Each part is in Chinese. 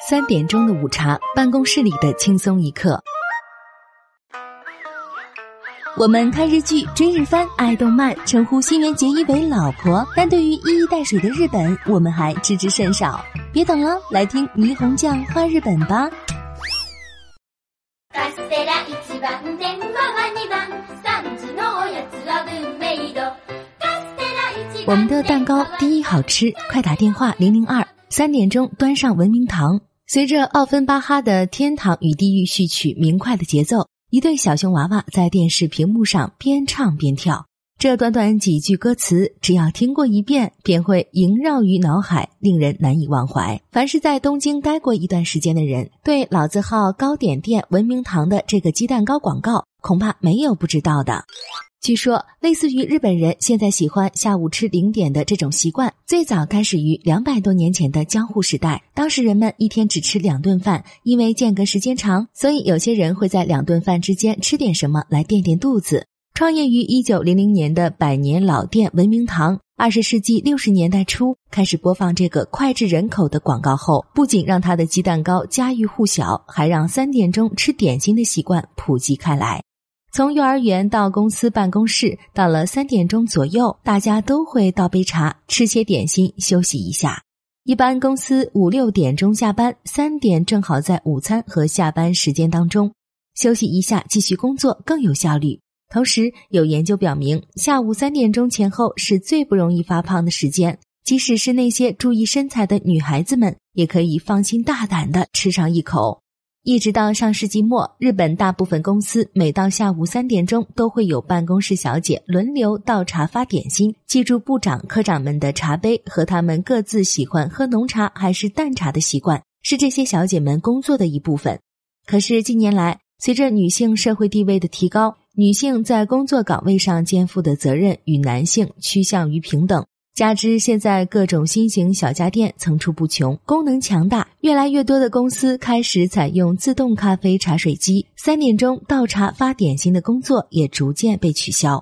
三点钟的午茶，办公室里的轻松一刻。我们看日剧、追日番、爱动漫，称呼新垣结衣为老婆，但对于一衣带水的日本，我们还知之甚少。别等了，来听霓虹酱画日本吧。我们的蛋糕第一好吃，快打电话零零二三点钟端上文明堂。随着奥芬巴哈的《天堂与地狱》序曲明快的节奏，一对小熊娃娃在电视屏幕上边唱边跳。这短短几句歌词，只要听过一遍，便会萦绕于脑海，令人难以忘怀。凡是在东京待过一段时间的人，对老字号糕点店文明堂的这个鸡蛋糕广告，恐怕没有不知道的。据说，类似于日本人现在喜欢下午吃零点的这种习惯，最早开始于两百多年前的江户时代。当时人们一天只吃两顿饭，因为间隔时间长，所以有些人会在两顿饭之间吃点什么来垫垫肚子。创业于一九零零年的百年老店文明堂，二十世纪六十年代初开始播放这个脍炙人口的广告后，不仅让他的鸡蛋糕家喻户晓，还让三点钟吃点心的习惯普及开来。从幼儿园到公司办公室，到了三点钟左右，大家都会倒杯茶，吃些点心，休息一下。一般公司五六点钟下班，三点正好在午餐和下班时间当中，休息一下，继续工作更有效率。同时，有研究表明，下午三点钟前后是最不容易发胖的时间，即使是那些注意身材的女孩子们，也可以放心大胆的吃上一口。一直到上世纪末，日本大部分公司每到下午三点钟，都会有办公室小姐轮流倒茶发点心。记住部长、科长们的茶杯和他们各自喜欢喝浓茶还是淡茶的习惯，是这些小姐们工作的一部分。可是近年来，随着女性社会地位的提高，女性在工作岗位上肩负的责任与男性趋向于平等。加之现在各种新型小家电层出不穷，功能强大，越来越多的公司开始采用自动咖啡茶水机，三点钟倒茶发点心的工作也逐渐被取消。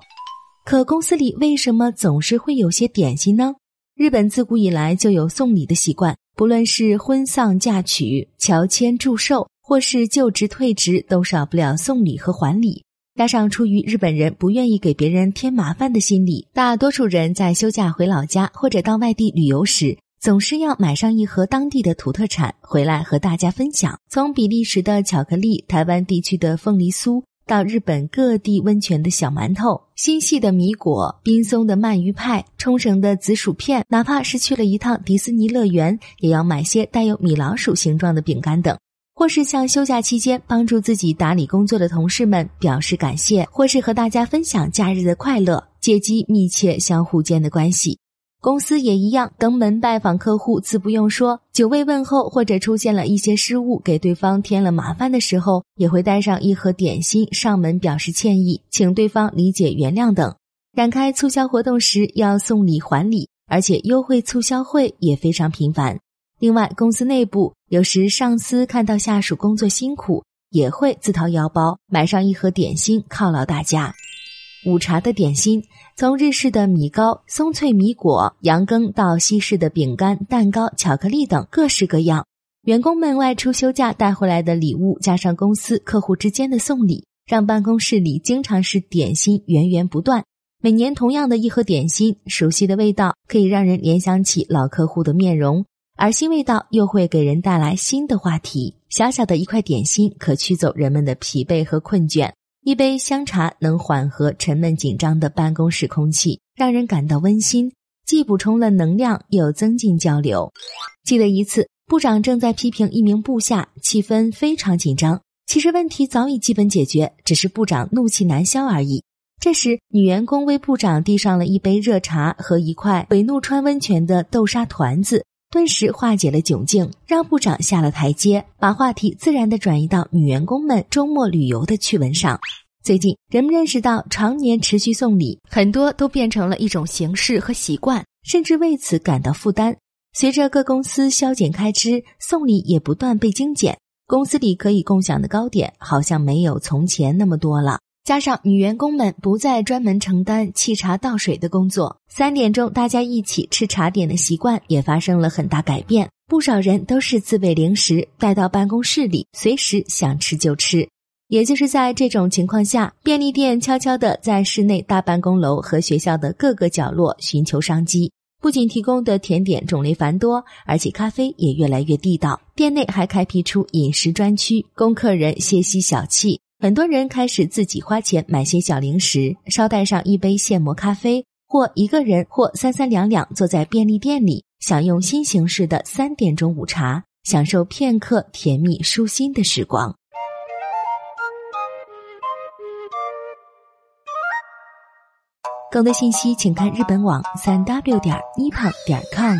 可公司里为什么总是会有些点心呢？日本自古以来就有送礼的习惯，不论是婚丧嫁娶、乔迁祝寿，或是就职退职，都少不了送礼和还礼。加上出于日本人不愿意给别人添麻烦的心理，大多数人在休假回老家或者到外地旅游时，总是要买上一盒当地的土特产回来和大家分享。从比利时的巧克力、台湾地区的凤梨酥，到日本各地温泉的小馒头、新系的米果、冰松的鳗鱼派、冲绳的紫薯片，哪怕是去了一趟迪士尼乐园，也要买些带有米老鼠形状的饼干等。或是向休假期间帮助自己打理工作的同事们表示感谢，或是和大家分享假日的快乐，借机密切相互间的关系。公司也一样，登门拜访客户，自不用说，久未问候或者出现了一些失误，给对方添了麻烦的时候，也会带上一盒点心上门表示歉意，请对方理解原谅等。展开促销活动时要送礼还礼，而且优惠促销会也非常频繁。另外，公司内部有时上司看到下属工作辛苦，也会自掏腰包买上一盒点心犒劳大家。午茶的点心，从日式的米糕、松脆米果、羊羹到西式的饼干、蛋糕、巧克力等各式各样。员工们外出休假带回来的礼物，加上公司客户之间的送礼，让办公室里经常是点心源源不断。每年同样的一盒点心，熟悉的味道可以让人联想起老客户的面容。而新味道又会给人带来新的话题。小小的一块点心可驱走人们的疲惫和困倦，一杯香茶能缓和沉闷紧张的办公室空气，让人感到温馨，既补充了能量，又增进交流。记得一次，部长正在批评一名部下，气氛非常紧张。其实问题早已基本解决，只是部长怒气难消而已。这时，女员工为部长递上了一杯热茶和一块北怒川温泉的豆沙团子。顿时化解了窘境，让部长下了台阶，把话题自然的转移到女员工们周末旅游的趣闻上。最近，人们认识到，常年持续送礼，很多都变成了一种形式和习惯，甚至为此感到负担。随着各公司削减开支，送礼也不断被精简，公司里可以共享的糕点好像没有从前那么多了。加上女员工们不再专门承担沏茶倒水的工作，三点钟大家一起吃茶点的习惯也发生了很大改变。不少人都是自备零食带到办公室里，随时想吃就吃。也就是在这种情况下，便利店悄悄地在室内大办公楼和学校的各个角落寻求商机。不仅提供的甜点种类繁多，而且咖啡也越来越地道。店内还开辟出饮食专区，供客人歇息小憩。很多人开始自己花钱买些小零食，捎带上一杯现磨咖啡，或一个人或三三两两坐在便利店里，享用新形式的三点钟午茶，享受片刻甜蜜舒心的时光。更多信息，请看日本网三 w 点一胖点 com。